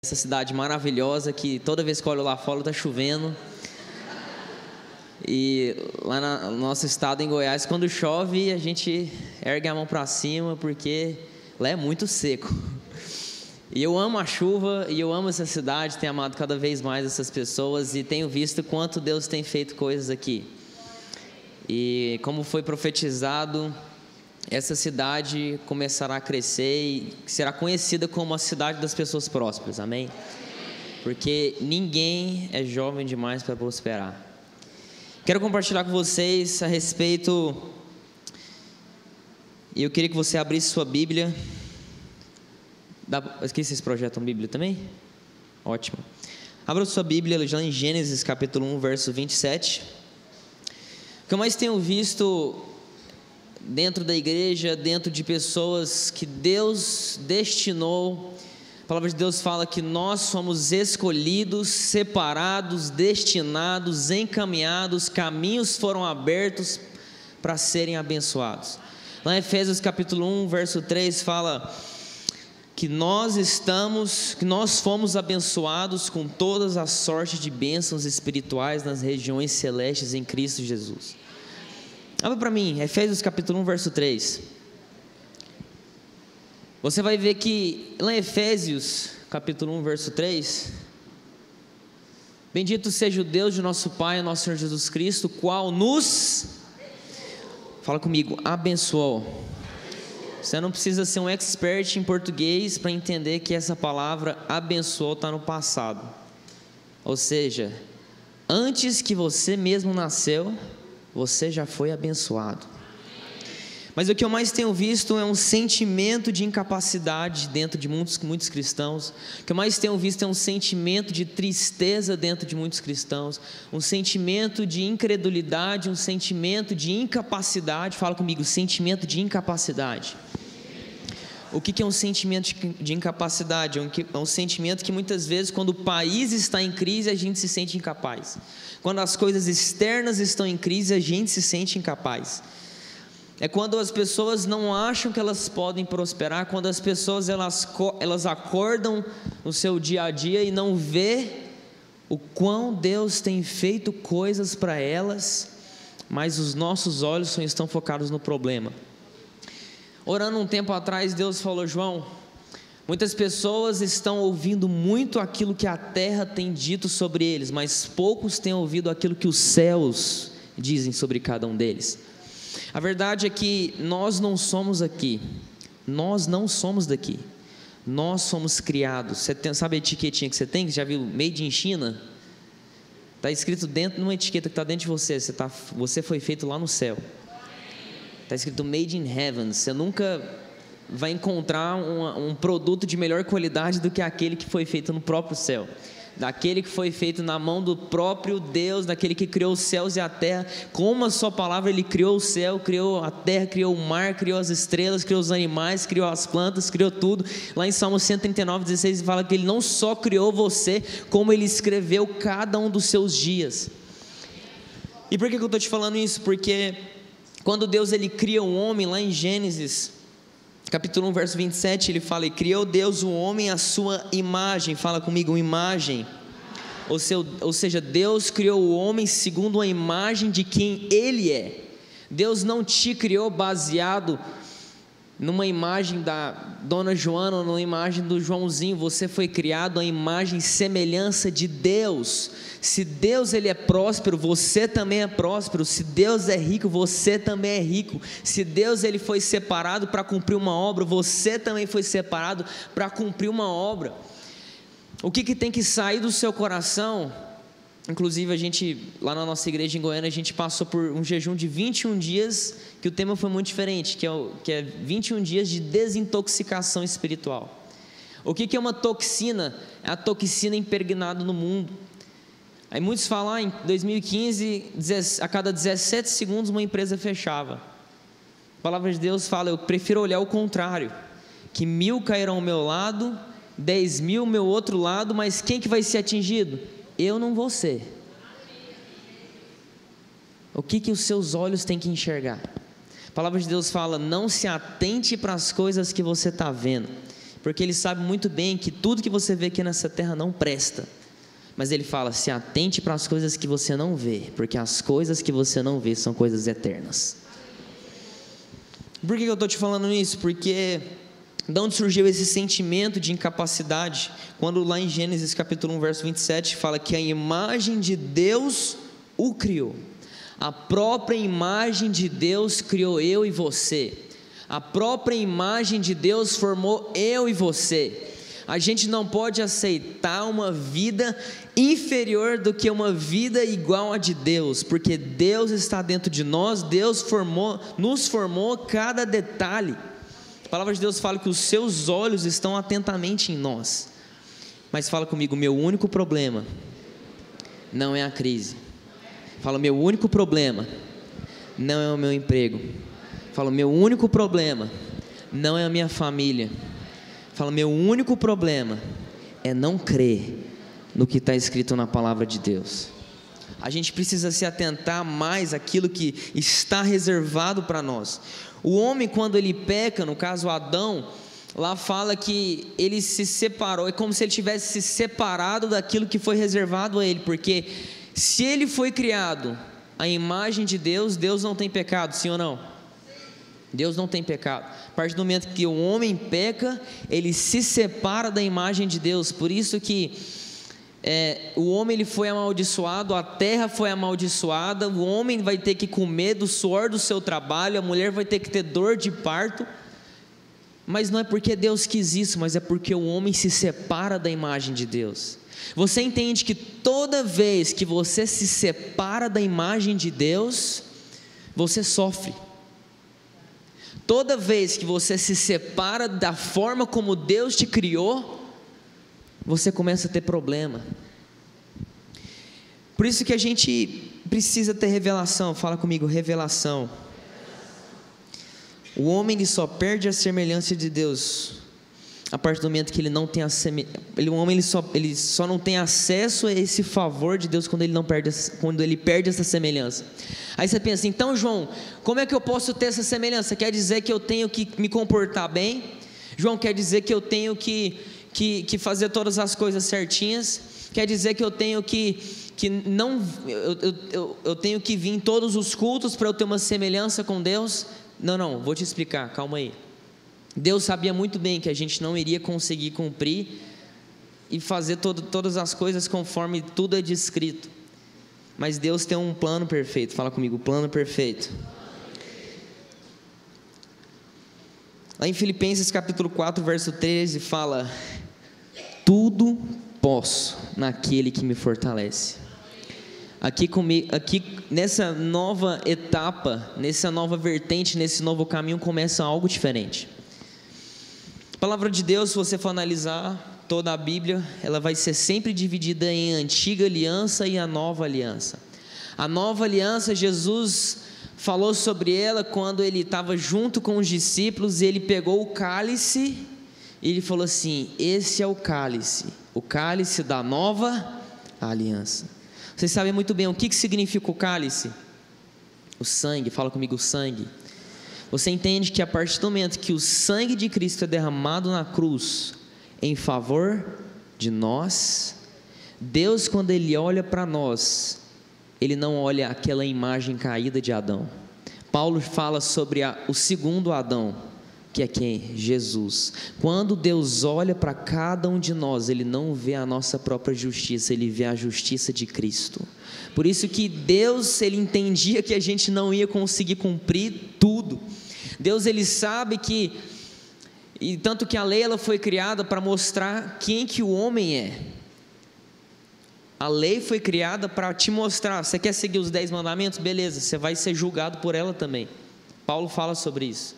essa cidade maravilhosa que toda vez que olho lá fora está chovendo. E lá no nosso estado em Goiás, quando chove, a gente ergue a mão para cima porque lá é muito seco. E eu amo a chuva e eu amo essa cidade, tenho amado cada vez mais essas pessoas e tenho visto quanto Deus tem feito coisas aqui. E como foi profetizado, essa cidade começará a crescer e será conhecida como a cidade das pessoas prósperas, amém? Porque ninguém é jovem demais para prosperar. Quero compartilhar com vocês a respeito. E eu queria que você abrisse sua Bíblia. Dá, aqui vocês projetam Bíblia também? Ótimo. Abra sua Bíblia já em Gênesis capítulo 1, verso 27. O que eu mais tenho visto dentro da igreja, dentro de pessoas que Deus destinou. A palavra de Deus fala que nós somos escolhidos, separados, destinados, encaminhados, caminhos foram abertos para serem abençoados. Lá em Efésios capítulo 1, verso 3 fala que nós estamos, que nós fomos abençoados com todas as sortes de bênçãos espirituais nas regiões celestes em Cristo Jesus. Abra para mim, Efésios capítulo 1, verso 3. Você vai ver que lá em Efésios capítulo 1, verso 3. Bendito seja o Deus de nosso Pai, nosso Senhor Jesus Cristo, qual nos. Fala comigo, abençoou. Você não precisa ser um expert em português para entender que essa palavra abençoou está no passado. Ou seja, antes que você mesmo nasceu, você já foi abençoado. Mas o que eu mais tenho visto é um sentimento de incapacidade dentro de muitos, muitos cristãos. O que eu mais tenho visto é um sentimento de tristeza dentro de muitos cristãos, um sentimento de incredulidade, um sentimento de incapacidade. Fala comigo, sentimento de incapacidade. O que é um sentimento de incapacidade? É um sentimento que muitas vezes, quando o país está em crise, a gente se sente incapaz. Quando as coisas externas estão em crise, a gente se sente incapaz. É quando as pessoas não acham que elas podem prosperar, quando as pessoas elas, elas acordam no seu dia a dia e não vê o quão Deus tem feito coisas para elas, mas os nossos olhos só estão focados no problema. Orando um tempo atrás, Deus falou: João, muitas pessoas estão ouvindo muito aquilo que a terra tem dito sobre eles, mas poucos têm ouvido aquilo que os céus dizem sobre cada um deles. A verdade é que nós não somos aqui, nós não somos daqui, nós somos criados. Você tem, sabe a etiquetinha que você tem? Já viu Made in China? Está escrito dentro de uma etiqueta que está dentro de você. Você, tá, você foi feito lá no céu. Está escrito Made in Heaven. Você nunca vai encontrar um, um produto de melhor qualidade do que aquele que foi feito no próprio céu daquele que foi feito na mão do próprio Deus, daquele que criou os céus e a terra. Com uma só palavra, ele criou o céu, criou a terra, criou o mar, criou as estrelas, criou os animais, criou as plantas, criou tudo. Lá em Salmo 139, 16, fala que ele não só criou você, como ele escreveu cada um dos seus dias. E por que eu estou te falando isso? Porque quando Deus ele cria o um homem lá em Gênesis, capítulo 1, verso 27, ele fala: E criou Deus o homem à sua imagem. Fala comigo, imagem. Ou, seu, ou seja, Deus criou o homem segundo a imagem de quem ele é. Deus não te criou baseado numa imagem da Dona Joana, numa imagem do Joãozinho, você foi criado à imagem e semelhança de Deus. Se Deus ele é próspero, você também é próspero. Se Deus é rico, você também é rico. Se Deus ele foi separado para cumprir uma obra, você também foi separado para cumprir uma obra. O que, que tem que sair do seu coração Inclusive, a gente, lá na nossa igreja em Goiânia, a gente passou por um jejum de 21 dias, que o tema foi muito diferente, que é, o, que é 21 dias de desintoxicação espiritual. O que, que é uma toxina? É a toxina impregnada no mundo. Aí muitos falam, ah, em 2015, a cada 17 segundos uma empresa fechava. A palavra de Deus fala, eu prefiro olhar o contrário, que mil cairão ao meu lado, dez mil ao meu outro lado, mas quem que vai ser atingido? Eu não vou ser. O que, que os seus olhos têm que enxergar? A palavra de Deus fala: não se atente para as coisas que você está vendo. porque ele sabe muito bem que tudo que você vê aqui nessa terra não presta. Mas ele fala: se atente para as coisas que você não vê, porque as coisas que você não vê são coisas eternas. Por que eu estou te falando isso? Porque de onde surgiu esse sentimento de incapacidade? Quando lá em Gênesis capítulo 1, verso 27, fala que a imagem de Deus o criou. A própria imagem de Deus criou eu e você. A própria imagem de Deus formou eu e você. A gente não pode aceitar uma vida inferior do que uma vida igual a de Deus, porque Deus está dentro de nós, Deus formou, nos formou cada detalhe. A palavra de Deus fala que os seus olhos estão atentamente em nós. Mas fala comigo, meu único problema não é a crise. Fala, meu único problema não é o meu emprego. Fala, meu único problema não é a minha família. Fala, meu único problema é não crer no que está escrito na palavra de Deus. A gente precisa se atentar mais àquilo que está reservado para nós. O homem, quando ele peca, no caso Adão, lá fala que ele se separou, é como se ele tivesse se separado daquilo que foi reservado a ele, porque se ele foi criado à imagem de Deus, Deus não tem pecado, sim ou não? Deus não tem pecado. A partir do momento que o homem peca, ele se separa da imagem de Deus. Por isso que é, o homem ele foi amaldiçoado, a terra foi amaldiçoada, o homem vai ter que comer do suor do seu trabalho, a mulher vai ter que ter dor de parto. Mas não é porque Deus quis isso, mas é porque o homem se separa da imagem de Deus. Você entende que toda vez que você se separa da imagem de Deus, você sofre. Toda vez que você se separa da forma como Deus te criou, você começa a ter problema. Por isso que a gente precisa ter revelação. Fala comigo, revelação. O homem ele só perde a semelhança de Deus a partir do momento que ele não tem a semelhança. O homem ele só, ele só não tem acesso a esse favor de Deus quando ele não perde quando ele perde essa semelhança. Aí você pensa, então João, como é que eu posso ter essa semelhança? Quer dizer que eu tenho que me comportar bem? João quer dizer que eu tenho que que, que fazer todas as coisas certinhas, quer dizer que eu tenho que, que não, eu, eu, eu tenho que vir em todos os cultos para eu ter uma semelhança com Deus? Não, não, vou te explicar, calma aí. Deus sabia muito bem que a gente não iria conseguir cumprir e fazer todo, todas as coisas conforme tudo é descrito. Mas Deus tem um plano perfeito. Fala comigo, plano perfeito. Lá em Filipenses capítulo 4, verso 13, fala: tudo posso naquele que me fortalece. Aqui, comigo, aqui nessa nova etapa, nessa nova vertente, nesse novo caminho, começa algo diferente. A palavra de Deus, se você for analisar toda a Bíblia, ela vai ser sempre dividida em antiga aliança e a nova aliança. A nova aliança, Jesus falou sobre ela quando ele estava junto com os discípulos e ele pegou o cálice ele falou assim: Esse é o cálice, o cálice da nova aliança. Vocês sabem muito bem o que, que significa o cálice? O sangue, fala comigo, o sangue. Você entende que a partir do momento que o sangue de Cristo é derramado na cruz em favor de nós, Deus, quando Ele olha para nós, Ele não olha aquela imagem caída de Adão. Paulo fala sobre a, o segundo Adão, que é quem? Jesus. Quando Deus olha para cada um de nós, Ele não vê a nossa própria justiça, Ele vê a justiça de Cristo. Por isso que Deus, Ele entendia que a gente não ia conseguir cumprir tudo. Deus, Ele sabe que, e tanto que a lei ela foi criada para mostrar quem que o homem é. A lei foi criada para te mostrar. Você quer seguir os dez mandamentos? Beleza, você vai ser julgado por ela também. Paulo fala sobre isso.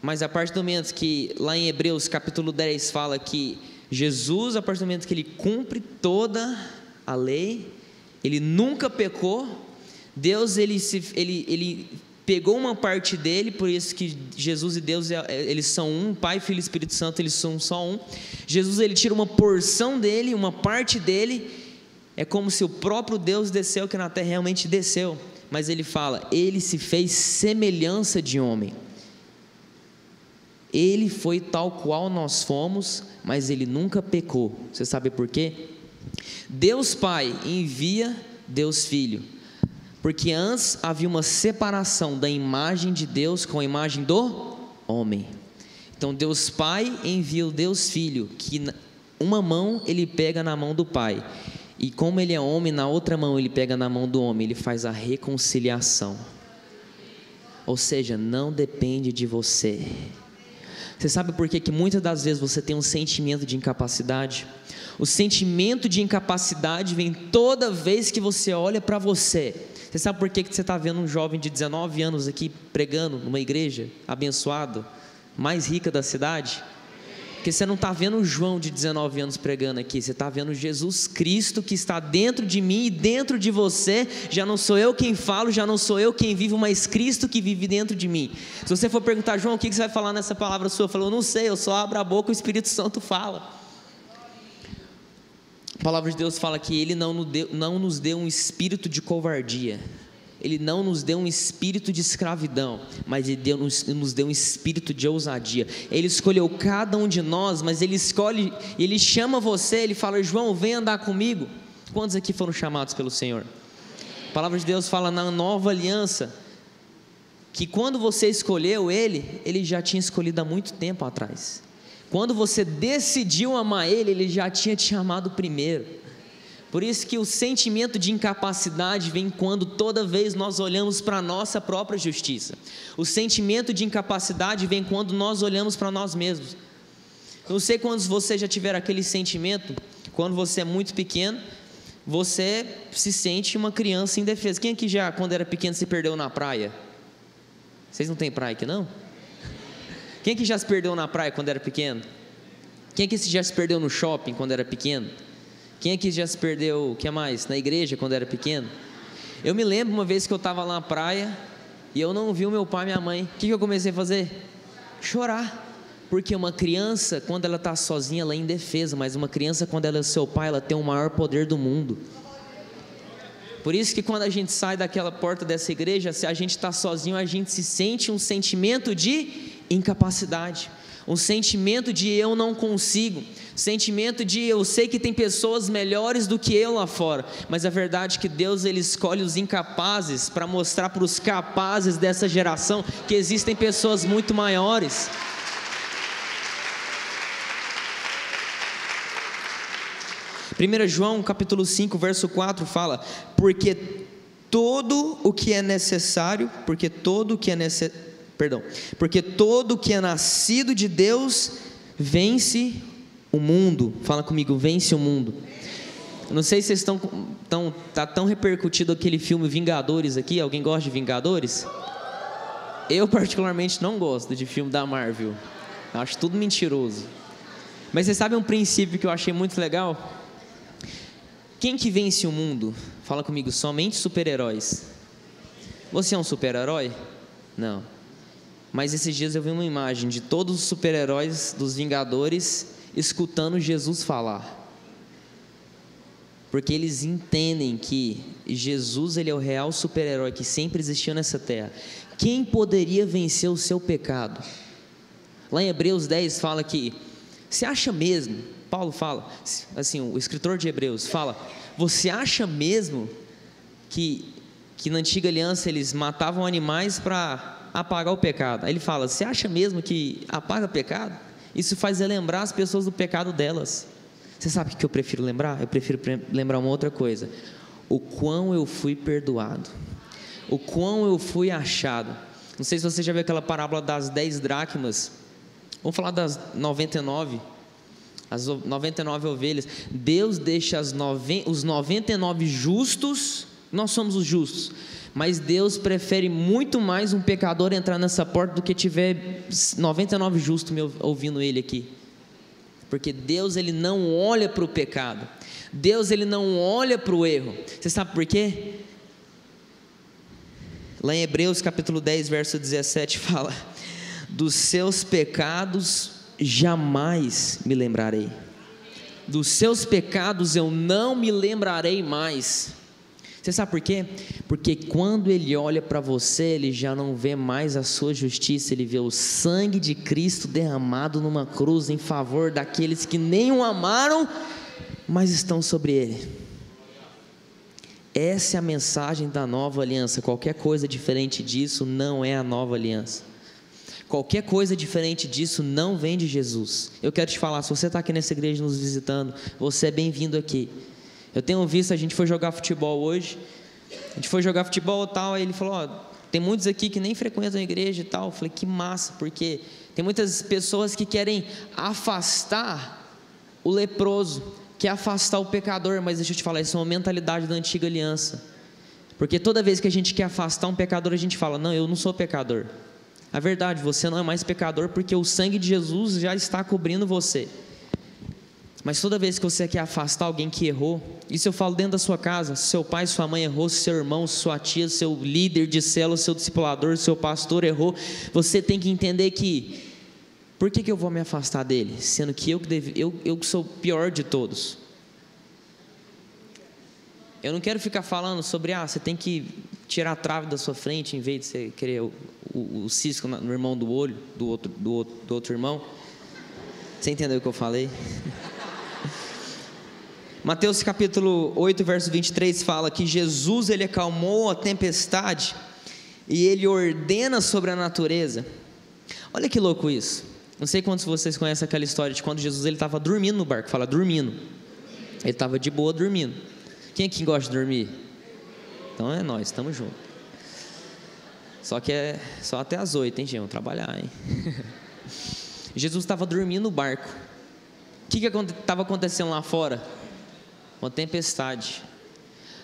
Mas a partir do momento que lá em Hebreus capítulo 10 fala que Jesus, a partir do momento que ele cumpre toda a lei, ele nunca pecou, Deus ele, se, ele, ele pegou uma parte dele, por isso que Jesus e Deus é, eles são um, Pai, Filho e Espírito Santo, eles são só um. Jesus ele tira uma porção dele, uma parte dele, é como se o próprio Deus desceu que na terra realmente desceu, mas ele fala, ele se fez semelhança de homem. Ele foi tal qual nós fomos, mas ele nunca pecou. Você sabe por quê? Deus Pai envia Deus Filho, porque antes havia uma separação da imagem de Deus com a imagem do homem. Então Deus Pai envia o Deus Filho, que uma mão ele pega na mão do Pai, e como ele é homem, na outra mão ele pega na mão do homem, ele faz a reconciliação. Ou seja, não depende de você. Você sabe por que, que muitas das vezes você tem um sentimento de incapacidade? O sentimento de incapacidade vem toda vez que você olha para você. Você sabe por que, que você está vendo um jovem de 19 anos aqui pregando numa igreja abençoado, mais rica da cidade? Porque você não está vendo João de 19 anos pregando aqui, você está vendo Jesus Cristo que está dentro de mim e dentro de você. Já não sou eu quem falo, já não sou eu quem vivo, mas Cristo que vive dentro de mim. Se você for perguntar, João, o que você vai falar nessa palavra sua? Eu falo, eu não sei, eu só abro a boca e o Espírito Santo fala. A palavra de Deus fala que Ele não nos deu, não nos deu um espírito de covardia, ele não nos deu um espírito de escravidão, mas Ele nos, nos deu um espírito de ousadia. Ele escolheu cada um de nós, mas Ele escolhe, Ele chama você, Ele fala: João, vem andar comigo. Quantos aqui foram chamados pelo Senhor? A palavra de Deus fala na nova aliança, que quando você escolheu Ele, Ele já tinha escolhido há muito tempo atrás. Quando você decidiu amar Ele, Ele já tinha te amado primeiro. Por isso que o sentimento de incapacidade vem quando toda vez nós olhamos para a nossa própria justiça. O sentimento de incapacidade vem quando nós olhamos para nós mesmos. Não sei quantos você já tiveram aquele sentimento, quando você é muito pequeno, você se sente uma criança indefesa. Quem aqui já, quando era pequeno, se perdeu na praia? Vocês não têm praia aqui não? Quem aqui já se perdeu na praia quando era pequeno? Quem aqui já se perdeu no shopping quando era pequeno? Quem aqui já se perdeu, o que mais? Na igreja quando era pequeno? Eu me lembro uma vez que eu estava lá na praia e eu não vi o meu pai e minha mãe. O que, que eu comecei a fazer? Chorar. Porque uma criança, quando ela está sozinha, ela é indefesa, mas uma criança, quando ela é seu pai, ela tem o maior poder do mundo. Por isso que quando a gente sai daquela porta dessa igreja, se a gente está sozinho, a gente se sente um sentimento de incapacidade um sentimento de eu não consigo, sentimento de eu sei que tem pessoas melhores do que eu lá fora, mas a verdade é que Deus ele escolhe os incapazes para mostrar para os capazes dessa geração que existem pessoas muito maiores. Primeira João, capítulo 5, verso 4 fala: "Porque todo o que é necessário, porque todo o que é necessário Perdão. Porque todo que é nascido de Deus vence o mundo. Fala comigo, vence o mundo. Não sei se vocês estão tão tá tão repercutido aquele filme Vingadores aqui. Alguém gosta de Vingadores? Eu particularmente não gosto de filme da Marvel. Eu acho tudo mentiroso. Mas você sabe um princípio que eu achei muito legal? Quem que vence o mundo? Fala comigo, somente super-heróis. Você é um super-herói? Não. Mas esses dias eu vi uma imagem de todos os super-heróis dos Vingadores escutando Jesus falar. Porque eles entendem que Jesus ele é o real super-herói que sempre existiu nessa terra. Quem poderia vencer o seu pecado? Lá em Hebreus 10 fala que você acha mesmo, Paulo fala, assim, o escritor de Hebreus fala, você acha mesmo que que na antiga aliança eles matavam animais para apagar o pecado. Aí ele fala: Você acha mesmo que apaga o pecado? Isso faz lembrar as pessoas do pecado delas. Você sabe o que eu prefiro lembrar? Eu prefiro lembrar uma outra coisa: o quão eu fui perdoado, o quão eu fui achado. Não sei se você já viu aquela parábola das 10 dracmas. Vamos falar das 99. As 99 ovelhas. Deus deixa as nove, os 99 justos, nós somos os justos mas Deus prefere muito mais um pecador entrar nessa porta do que tiver 99 justos ouvindo ele aqui. Porque Deus ele não olha para o pecado. Deus ele não olha para o erro. Você sabe por quê? Lá em Hebreus capítulo 10, verso 17 fala: "Dos seus pecados jamais me lembrarei. Dos seus pecados eu não me lembrarei mais." Você sabe por quê? Porque quando ele olha para você, ele já não vê mais a sua justiça, ele vê o sangue de Cristo derramado numa cruz em favor daqueles que nem o amaram, mas estão sobre ele. Essa é a mensagem da nova aliança. Qualquer coisa diferente disso não é a nova aliança. Qualquer coisa diferente disso não vem de Jesus. Eu quero te falar, se você está aqui nessa igreja nos visitando, você é bem-vindo aqui. Eu tenho visto, a gente foi jogar futebol hoje. A gente foi jogar futebol e tal, aí ele falou, tem muitos aqui que nem frequentam a igreja e tal. Eu falei, que massa, porque tem muitas pessoas que querem afastar o leproso, quer afastar o pecador, mas deixa eu te falar, isso é uma mentalidade da antiga aliança. Porque toda vez que a gente quer afastar um pecador, a gente fala: Não, eu não sou pecador. A verdade, você não é mais pecador porque o sangue de Jesus já está cobrindo você. Mas toda vez que você quer afastar alguém que errou, isso eu falo dentro da sua casa, seu pai, sua mãe errou, seu irmão, sua tia, seu líder de célula, seu discipulador, seu pastor errou, você tem que entender que por que, que eu vou me afastar dele, sendo que eu, eu, eu sou o pior de todos? Eu não quero ficar falando sobre, ah, você tem que tirar a trave da sua frente em vez de você querer o, o, o cisco no irmão do olho, do outro, do, outro, do outro irmão. Você entendeu o que eu falei? Mateus capítulo 8, verso 23 fala que Jesus ele acalmou a tempestade e ele ordena sobre a natureza. Olha que louco isso. Não sei quantos de vocês conhecem aquela história de quando Jesus ele estava dormindo no barco. Fala dormindo. Ele estava de boa dormindo. Quem aqui gosta de dormir? Então é nós, estamos juntos. Só que é só até as oito, hein, gente? Vamos trabalhar, hein? Jesus estava dormindo no barco. O que estava acontecendo lá fora? Uma tempestade.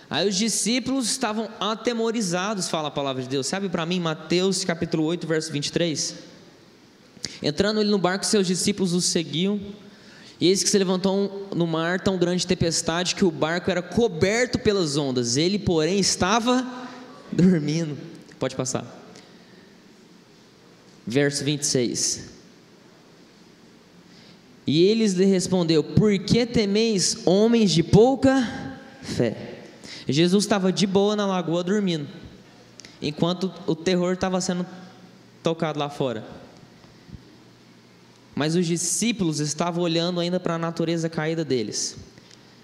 Aí os discípulos estavam atemorizados, fala a palavra de Deus. Sabe para mim, Mateus capítulo 8, verso 23? Entrando ele no barco, seus discípulos o seguiam. E eis que se levantou no mar tão grande tempestade que o barco era coberto pelas ondas. Ele, porém, estava dormindo. Pode passar. Verso 26. E eles lhe respondeu: Por que temeis, homens de pouca fé? Jesus estava de boa na lagoa dormindo, enquanto o terror estava sendo tocado lá fora. Mas os discípulos estavam olhando ainda para a natureza caída deles.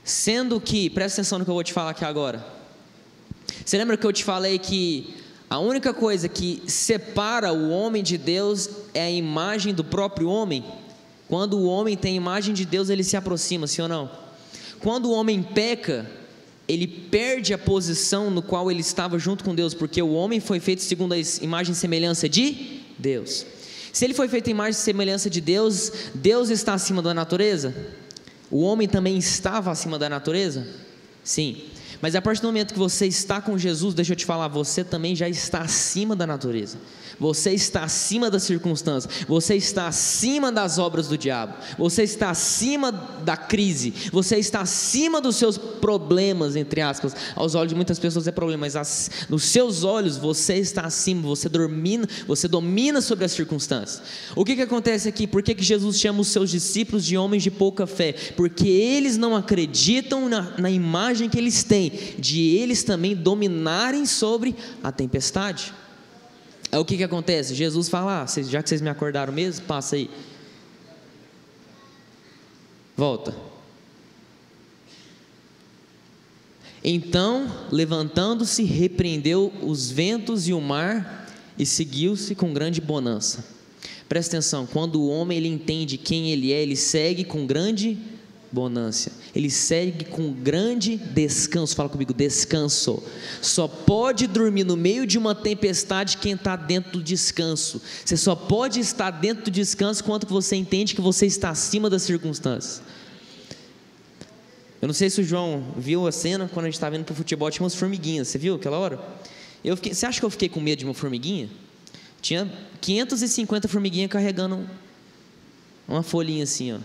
Sendo que, presta atenção no que eu vou te falar aqui agora. Você lembra que eu te falei que a única coisa que separa o homem de Deus é a imagem do próprio homem? Quando o homem tem a imagem de Deus, ele se aproxima, sim ou não? Quando o homem peca, ele perde a posição no qual ele estava junto com Deus, porque o homem foi feito segundo a imagem e semelhança de Deus. Se ele foi feito em imagem e semelhança de Deus, Deus está acima da natureza? O homem também estava acima da natureza? Sim. Mas a partir do momento que você está com Jesus, deixa eu te falar, você também já está acima da natureza. Você está acima das circunstâncias, você está acima das obras do diabo, você está acima da crise, você está acima dos seus problemas, entre aspas. Aos olhos de muitas pessoas é problema, mas as, nos seus olhos você está acima, você domina, você domina sobre as circunstâncias. O que, que acontece aqui? Por que, que Jesus chama os seus discípulos de homens de pouca fé? Porque eles não acreditam na, na imagem que eles têm, de eles também dominarem sobre a tempestade. Aí o que, que acontece? Jesus fala: ah, já que vocês me acordaram mesmo, passa aí. Volta. Então, levantando-se, repreendeu os ventos e o mar e seguiu-se com grande bonança. Presta atenção, quando o homem ele entende quem ele é, ele segue com grande bonância. Ele segue com grande descanso. Fala comigo, descanso. Só pode dormir no meio de uma tempestade quem está dentro do descanso. Você só pode estar dentro do descanso quando você entende que você está acima das circunstâncias. Eu não sei se o João viu a cena quando a gente estava indo para o futebol, tinha umas formiguinhas. Você viu aquela hora? Eu fiquei, você acha que eu fiquei com medo de uma formiguinha? Tinha 550 formiguinhas carregando uma folhinha assim, ó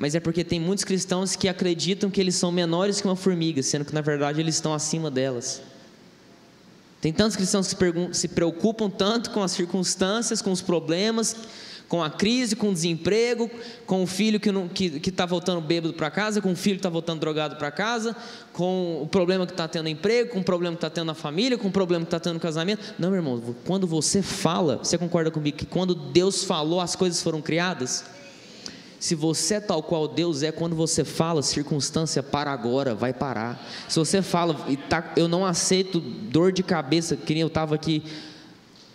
mas é porque tem muitos cristãos que acreditam que eles são menores que uma formiga, sendo que na verdade eles estão acima delas. Tem tantos cristãos que se preocupam tanto com as circunstâncias, com os problemas, com a crise, com o desemprego, com o filho que está que, que tá voltando bêbado para casa, com o filho que está voltando drogado para casa, com o problema que está tendo no emprego, com o problema que está tendo na família, com o problema que está tendo no casamento. Não, meu irmão, quando você fala, você concorda comigo que quando Deus falou, as coisas foram criadas? Se você é tal qual Deus é, quando você fala, circunstância para agora, vai parar. Se você fala, tá, eu não aceito dor de cabeça, que nem eu estava aqui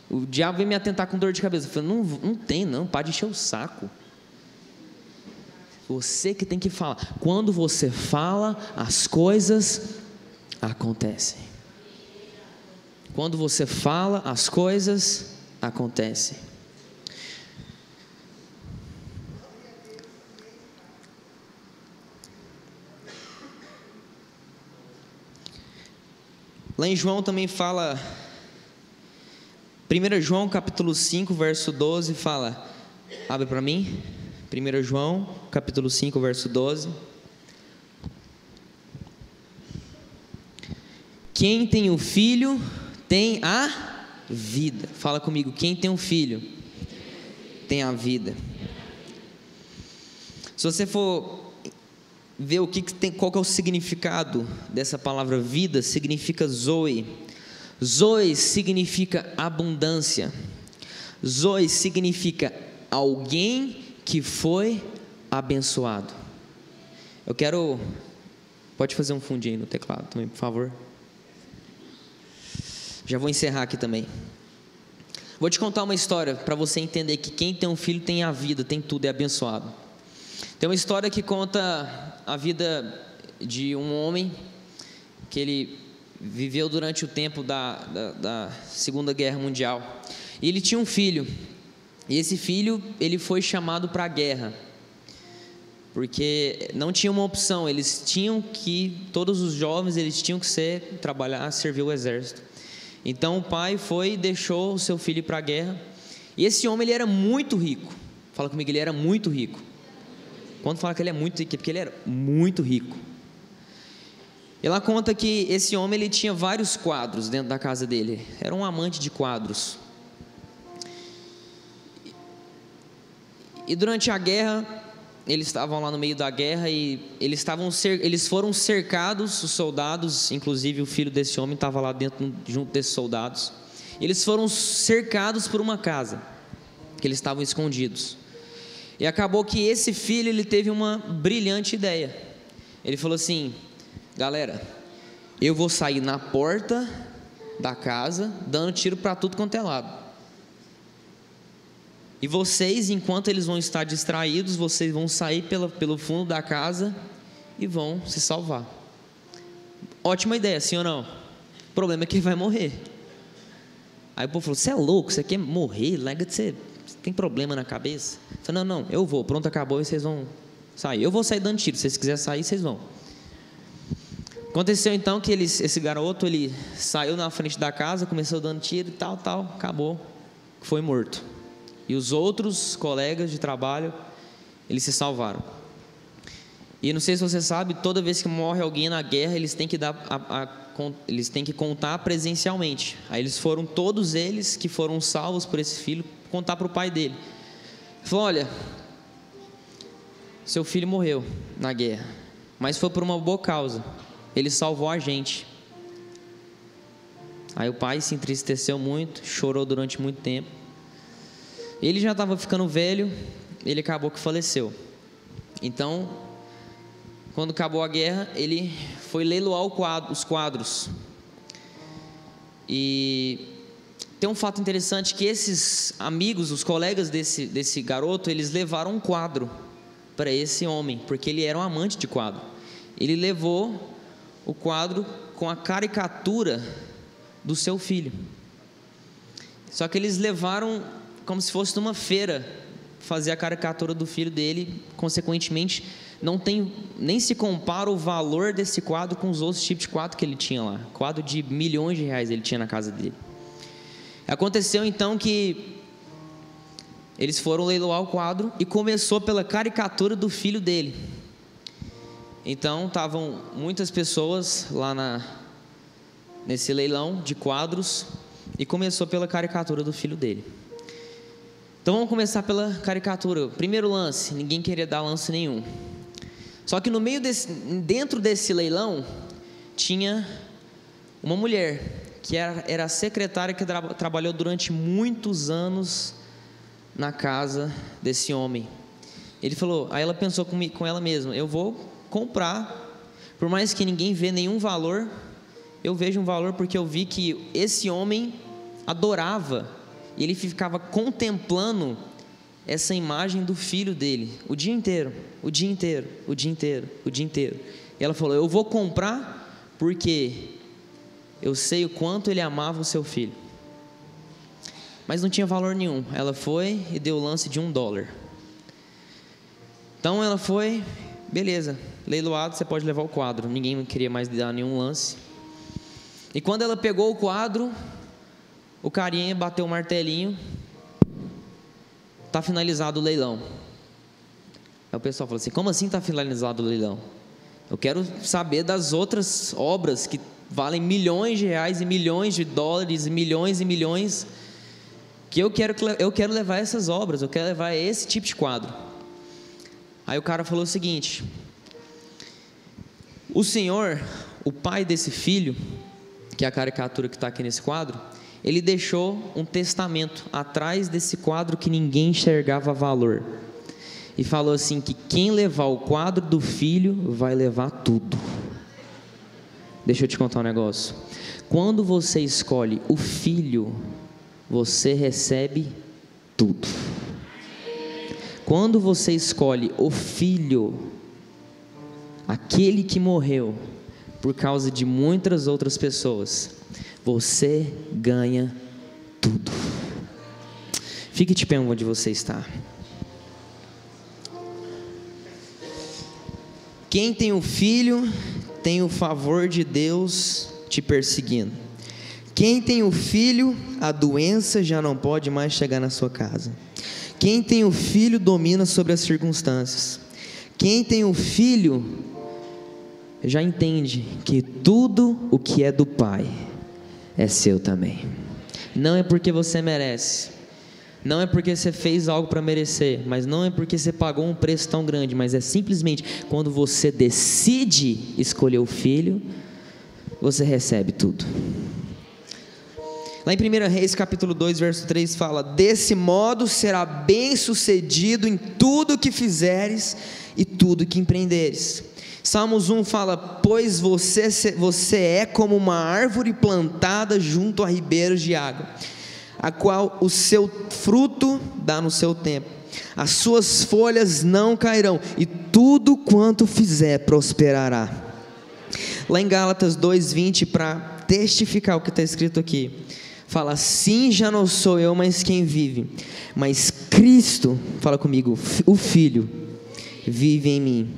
o diabo vem me atentar com dor de cabeça. Eu falei, não, não tem, não, para de encher o saco. Você que tem que falar. Quando você fala, as coisas acontecem. Quando você fala, as coisas acontecem. Lá em João também fala 1 João capítulo 5, verso 12 fala, abre para mim, 1 João capítulo 5, verso 12. Quem tem o filho tem a vida. Fala comigo, quem tem um filho tem a vida. Se você for ver o que, que tem, qual que é o significado dessa palavra vida, significa zoe Zoe significa abundância. Zoe significa alguém que foi abençoado. Eu quero. Pode fazer um fundinho no teclado também, por favor. Já vou encerrar aqui também. Vou te contar uma história para você entender que quem tem um filho tem a vida, tem tudo, é abençoado. Tem uma história que conta a vida de um homem que ele viveu durante o tempo da, da, da, Segunda Guerra Mundial. E ele tinha um filho. E esse filho, ele foi chamado para a guerra. Porque não tinha uma opção, eles tinham que, todos os jovens, eles tinham que ser, trabalhar, servir o exército. Então o pai foi e deixou o seu filho para a guerra. E esse homem, ele era muito rico. Fala comigo, ele era muito rico. Quando fala que ele é muito rico, é porque ele era muito rico. Ela conta que esse homem ele tinha vários quadros dentro da casa dele. Era um amante de quadros. E durante a guerra, eles estavam lá no meio da guerra e eles estavam eles foram cercados, os soldados, inclusive o filho desse homem estava lá dentro junto desses soldados. Eles foram cercados por uma casa que eles estavam escondidos. E acabou que esse filho ele teve uma brilhante ideia. Ele falou assim: Galera, eu vou sair na porta da casa dando tiro para tudo quanto é lado. E vocês, enquanto eles vão estar distraídos, vocês vão sair pela, pelo fundo da casa e vão se salvar. Ótima ideia, sim ou não? O problema é que ele vai morrer. Aí o povo falou: Você é louco, você quer morrer? Lega de ser. Tem problema na cabeça? Falei, não, não, eu vou. Pronto, acabou e vocês vão sair. Eu vou sair dando tiro. Se vocês quiserem sair, vocês vão. Aconteceu então que ele, esse garoto ele saiu na frente da casa, começou dando tiro e tal, tal, acabou, foi morto. E os outros colegas de trabalho, eles se salvaram. E não sei se você sabe, toda vez que morre alguém na guerra, eles têm que dar a, a, eles têm que contar presencialmente. Aí eles foram todos eles que foram salvos por esse filho contar para o pai dele. Ele falou: "Olha, seu filho morreu na guerra, mas foi por uma boa causa ele salvou a gente. Aí o pai se entristeceu muito, chorou durante muito tempo. Ele já estava ficando velho, ele acabou que faleceu. Então, quando acabou a guerra, ele foi leiloar quadro, os quadros. E tem um fato interessante que esses amigos, os colegas desse, desse garoto, eles levaram um quadro para esse homem, porque ele era um amante de quadro. Ele levou o quadro com a caricatura do seu filho. Só que eles levaram como se fosse numa feira fazer a caricatura do filho dele, consequentemente, não tem nem se compara o valor desse quadro com os outros tipos de quadro que ele tinha lá. Quadro de milhões de reais ele tinha na casa dele. Aconteceu então que eles foram leiloar o quadro e começou pela caricatura do filho dele. Então estavam muitas pessoas lá na, nesse leilão de quadros e começou pela caricatura do filho dele. Então vamos começar pela caricatura. Primeiro lance, ninguém queria dar lance nenhum. Só que no meio desse, dentro desse leilão, tinha uma mulher que era, era a secretária que tra trabalhou durante muitos anos na casa desse homem. Ele falou, aí ela pensou com, com ela mesma, eu vou comprar, por mais que ninguém vê nenhum valor, eu vejo um valor porque eu vi que esse homem adorava e ele ficava contemplando essa imagem do filho dele o dia inteiro, o dia inteiro, o dia inteiro, o dia inteiro. E ela falou: Eu vou comprar porque eu sei o quanto ele amava o seu filho. Mas não tinha valor nenhum. Ela foi e deu o lance de um dólar. Então ela foi, beleza, leiloado, você pode levar o quadro. Ninguém queria mais dar nenhum lance. E quando ela pegou o quadro, o carinha bateu o martelinho, tá finalizado o leilão. Aí o pessoal falou assim: como assim está finalizado o leilão? Eu quero saber das outras obras que valem milhões de reais e milhões de dólares e milhões e milhões que eu quero eu quero levar essas obras, eu quero levar esse tipo de quadro. Aí o cara falou o seguinte: O senhor, o pai desse filho, que é a caricatura que está aqui nesse quadro, ele deixou um testamento atrás desse quadro que ninguém enxergava valor. E falou assim: que quem levar o quadro do filho vai levar tudo. Deixa eu te contar um negócio. Quando você escolhe o filho, você recebe tudo. Quando você escolhe o filho, aquele que morreu por causa de muitas outras pessoas, você ganha tudo. Fique de pé onde você está. Quem tem o filho tem o favor de Deus te perseguindo. Quem tem o filho, a doença já não pode mais chegar na sua casa. Quem tem o filho domina sobre as circunstâncias. Quem tem o filho já entende que tudo o que é do Pai é seu também. Não é porque você merece, não é porque você fez algo para merecer, mas não é porque você pagou um preço tão grande, mas é simplesmente quando você decide escolher o filho, você recebe tudo. Lá em 1 Reis capítulo 2, verso 3 fala: Desse modo será bem sucedido em tudo que fizeres e tudo que empreenderes. Salmos 1 fala: Pois você, você é como uma árvore plantada junto a ribeiros de água, a qual o seu fruto dá no seu tempo, as suas folhas não cairão, e tudo quanto fizer prosperará. Lá em Gálatas 2,20, para testificar o que está escrito aqui, fala: Sim, já não sou eu, mas quem vive, mas Cristo, fala comigo, o Filho, vive em mim.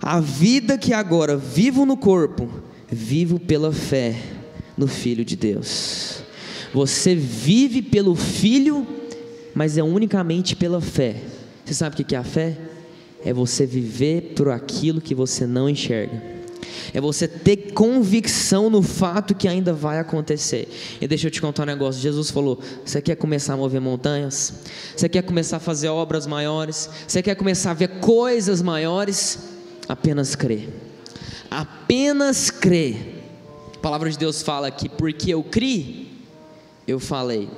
A vida que agora vivo no corpo, vivo pela fé no Filho de Deus. Você vive pelo Filho, mas é unicamente pela fé. Você sabe o que é a fé? É você viver por aquilo que você não enxerga. É você ter convicção no fato que ainda vai acontecer. E deixa eu te contar um negócio. Jesus falou: Você quer começar a mover montanhas? Você quer começar a fazer obras maiores? Você quer começar a ver coisas maiores? Apenas crê. Apenas crê. A palavra de Deus fala que porque eu criei, eu falei.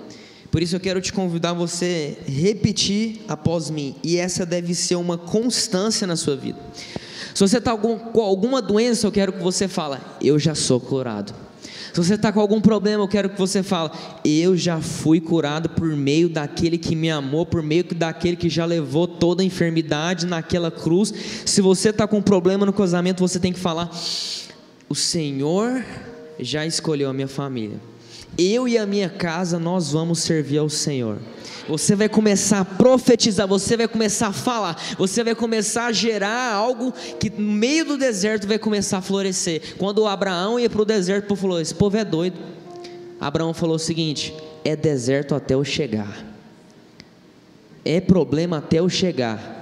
Por isso eu quero te convidar você repetir após mim. E essa deve ser uma constância na sua vida. Se você está com alguma doença, eu quero que você fale, eu já sou curado. Se você está com algum problema, eu quero que você fale: Eu já fui curado por meio daquele que me amou, por meio daquele que já levou toda a enfermidade naquela cruz. Se você está com um problema no casamento, você tem que falar: O Senhor já escolheu a minha família. Eu e a minha casa, nós vamos servir ao Senhor. Você vai começar a profetizar, você vai começar a falar, você vai começar a gerar algo que no meio do deserto vai começar a florescer. Quando Abraão ia para o deserto, falou: Esse povo é doido. Abraão falou o seguinte: É deserto até eu chegar, é problema até eu chegar.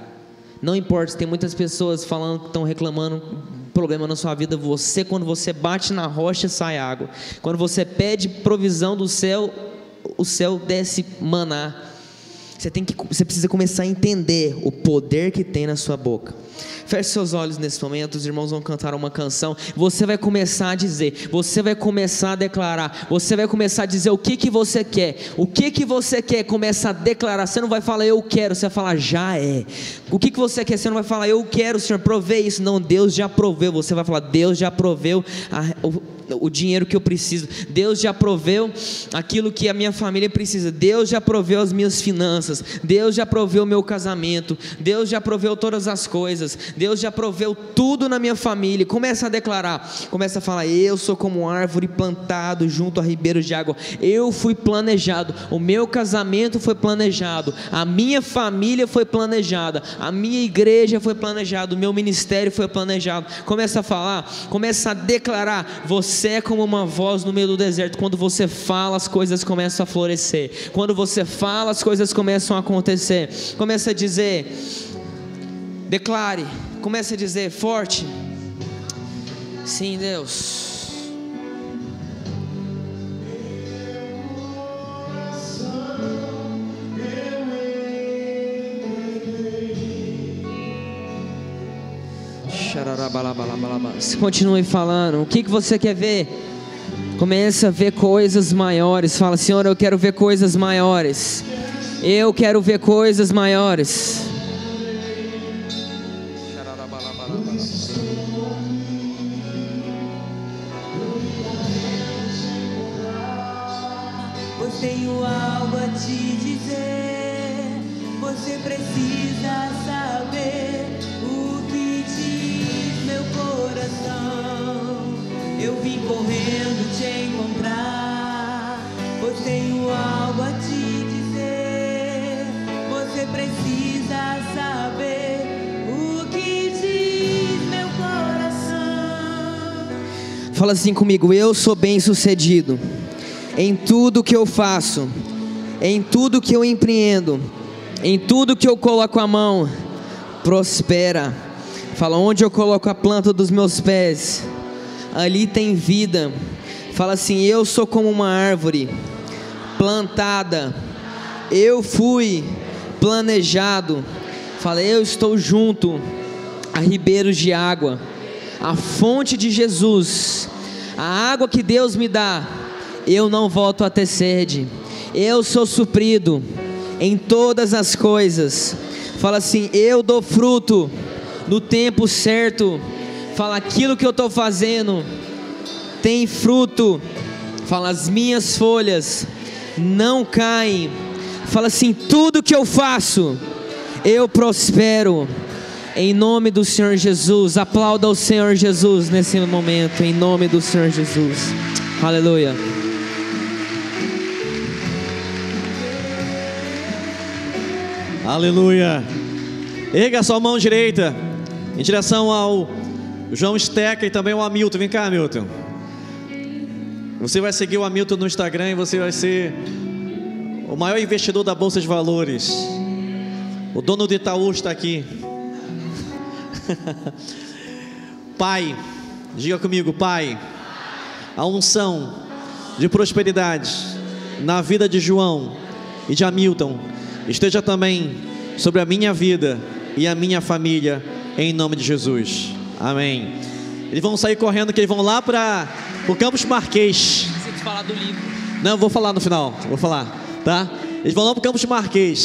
Não importa tem muitas pessoas falando que estão reclamando problema na sua vida, você, quando você bate na rocha, sai água. Quando você pede provisão do céu, o céu desce maná. Você, tem que, você precisa começar a entender o poder que tem na sua boca. Feche seus olhos nesse momento, os irmãos vão cantar uma canção. Você vai começar a dizer, você vai começar a declarar, você vai começar a dizer o que que você quer. O que que você quer? Começa a declarar. Você não vai falar eu quero, você vai falar já é. O que que você quer? Você não vai falar eu quero, Senhor, provei isso. Não, Deus já proveu. Você vai falar Deus já proveu a, o, o dinheiro que eu preciso. Deus já proveu aquilo que a minha família precisa. Deus já proveu as minhas finanças. Deus já proveu meu casamento. Deus já proveu todas as coisas. Deus já proveu tudo na minha família. Começa a declarar, começa a falar: Eu sou como árvore plantado junto a ribeiros de água. Eu fui planejado. O meu casamento foi planejado. A minha família foi planejada. A minha igreja foi planejada. O meu ministério foi planejado. Começa a falar, começa a declarar: Você é como uma voz no meio do deserto. Quando você fala, as coisas começam a florescer. Quando você fala, as coisas começam a acontecer. Começa a dizer. Declare, comece a dizer forte. Sim, Deus. Continue falando. O que, que você quer ver? Comece a ver coisas maiores. Fala, Senhor, eu quero ver coisas maiores. Eu quero ver coisas maiores. tenho algo a te dizer. Você precisa saber o que diz meu coração. Eu vim correndo te encontrar, pois tenho algo a te Fala assim comigo, eu sou bem sucedido em tudo que eu faço, em tudo que eu empreendo, em tudo que eu coloco a mão, prospera. Fala, onde eu coloco a planta dos meus pés, ali tem vida. Fala assim: eu sou como uma árvore plantada, eu fui planejado. Fala, eu estou junto a ribeiros de água, a fonte de Jesus, a água que Deus me dá eu não volto a ter sede. Eu sou suprido em todas as coisas. Fala assim: eu dou fruto no tempo certo. Fala aquilo que eu estou fazendo tem fruto. Fala as minhas folhas não caem. Fala assim: tudo que eu faço eu prospero. Em nome do Senhor Jesus, aplauda o Senhor Jesus nesse momento, em nome do Senhor Jesus. Aleluia. Aleluia. Erga sua mão direita em direção ao João Stecker e também ao Hamilton. Vem cá, Hamilton. Você vai seguir o Hamilton no Instagram e você vai ser o maior investidor da Bolsa de Valores. O dono do Itaú está aqui. Pai, diga comigo, Pai, a unção de prosperidade na vida de João e de Hamilton esteja também sobre a minha vida e a minha família, em nome de Jesus. Amém. Eles vão sair correndo, que eles vão lá para o Campus Marquês. Não, vou falar no final, vou falar, tá? Eles vão lá para o Campus Marquês.